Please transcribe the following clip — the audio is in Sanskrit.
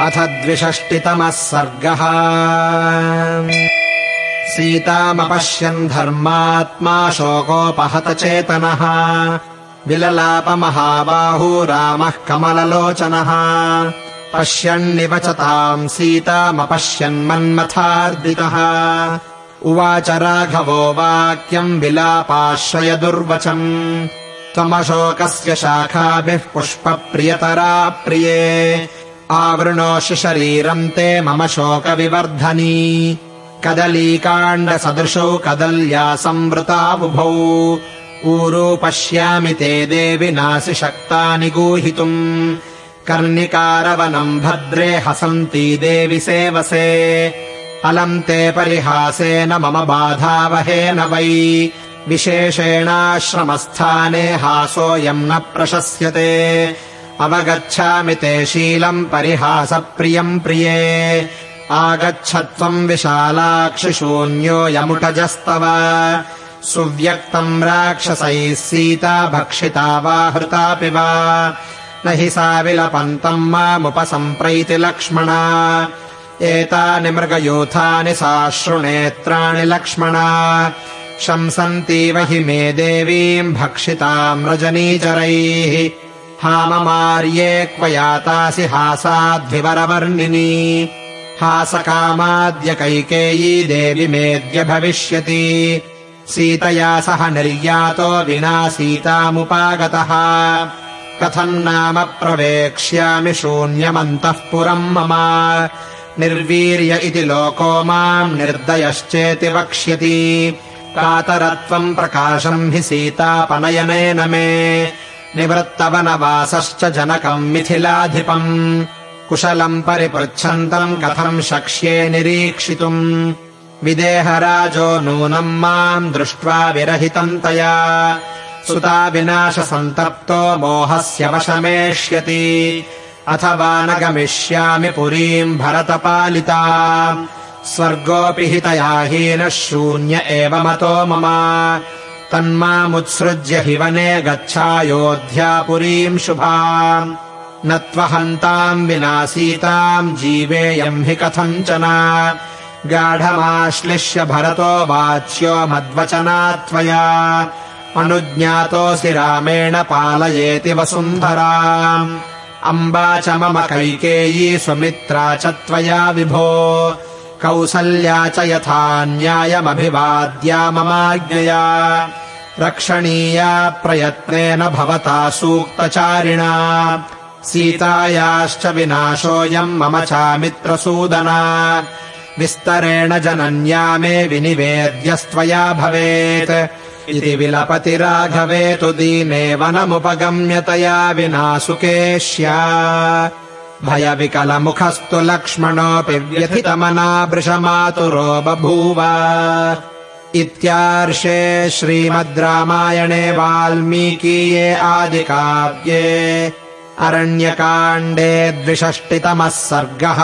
अथ द्विषष्टितमः सर्गः। सीतामपश्यन् धर्मात्मा शोकोपहतचेतनः विललापमहाबाहू रामः कमललोचनः। पश्यन्निव च ताम् सीतामपश्यन्मन्मथार्दितः उवाच राघवो वाक्यम् विलापाश्रय दुर्वचम् त्वमशोकस्य शाखाभिः पुष्पप्रियतरा प्रिये आवृणोषि शरीरम् ते मम शोकविवर्धनी। कदलीकाण्डसदृशौ कदल्या संवृता बुभौ ऊरू पश्यामि ते देवि नासि शक्तानि गूहितुम्। कर्णिकारवनम् भद्रे हसन्ती देवि सेवसे। अलम् ते परिहासेन मम बाधावहेन वै। विशेषेणाश्रमस्थाने हासोऽयम् न प्रशस्यते अवगच्छामि ते शीलम् परिहासप्रियम् प्रिये। आगच्छत्वम् विशालाक्षिशून्योऽयमुटजस्तव सुव्यक्तम् राक्षसैः सीता भक्षिता वा हृतापि वा। न हि सा विलपन्तम् मामुपसम्प्रैति लक्ष्मणा। एतानि मृगयूथानि साश्रुनेत्राणि लक्ष्मणा। शंसन्तीव हि मे देवीम् भक्षिताम् रजनीचरैः हाममार्ये क्व यातासि हासाद्विवरवर्णिनी हासकामाद्य कैकेयी देवि मेद्य भविष्यति। सीतया सह निर्यातो विना सीतामुपागतः। कथम् नाम प्रवेक्ष्यामि शून्यमन्तः पुरम् मम। निर्वीर्य इति लोको माम् निर्दयश्चेति वक्ष्यति। कातरत्वम् प्रकाशम् हि सीतापनयनेन मे निवृत्तवनवासश्च जनकम् मिथिलाधिपम्। कुशलम् परिपृच्छन्तम् कथम् शक्ष्ये निरीक्षितुम्। विदेहराजो नूनम् माम् दृष्ट्वा विरहितम् तया। सुता विनाशसन्तप्तो मोहस्य वशमेष्यति। अथवा न गमिष्यामि पुरीम् भरतपालिता। स्वर्गोऽपि हि तया हीनः शून्य एव मतो मम तन्मामुत्सृज्य हि वने गच्छायोध्या पुरीम् शुभा न त्वहन्ताम् विना सीताम् जीवेयम् हि कथञ्चन। गाढमाश्लिष्य भरतो वाच्यो मद्वचना त्वया। अनुज्ञातोऽसि रामेण पालयेति वसुन्धरा अम्बा च मम कैकेयी सुमित्रा च त्वया विभो कौसल्या च यथा न्यायमभिवाद्या ममाज्ञया। रक्षणीया प्रयत्नेन भवता सूक्तचारिणा। सीतायाश्च विनाशोऽयम् मम चामित्रसूदना। विस्तरेण जनन्या मे विनिवेद्यस्त्वया भवेत्। इति विलपति राघवे तु दीने वनमुपगम्यतया विना सुकेश्या भयविकलमुखस्तु लक्ष्मणोऽपि व्यथितमना वृषमातुरो बभूव। इत्यार्षे श्रीमद् रामायणे वाल्मीकीये आदिकाव्ये अरण्यकाण्डे द्विषष्टितमः सर्गः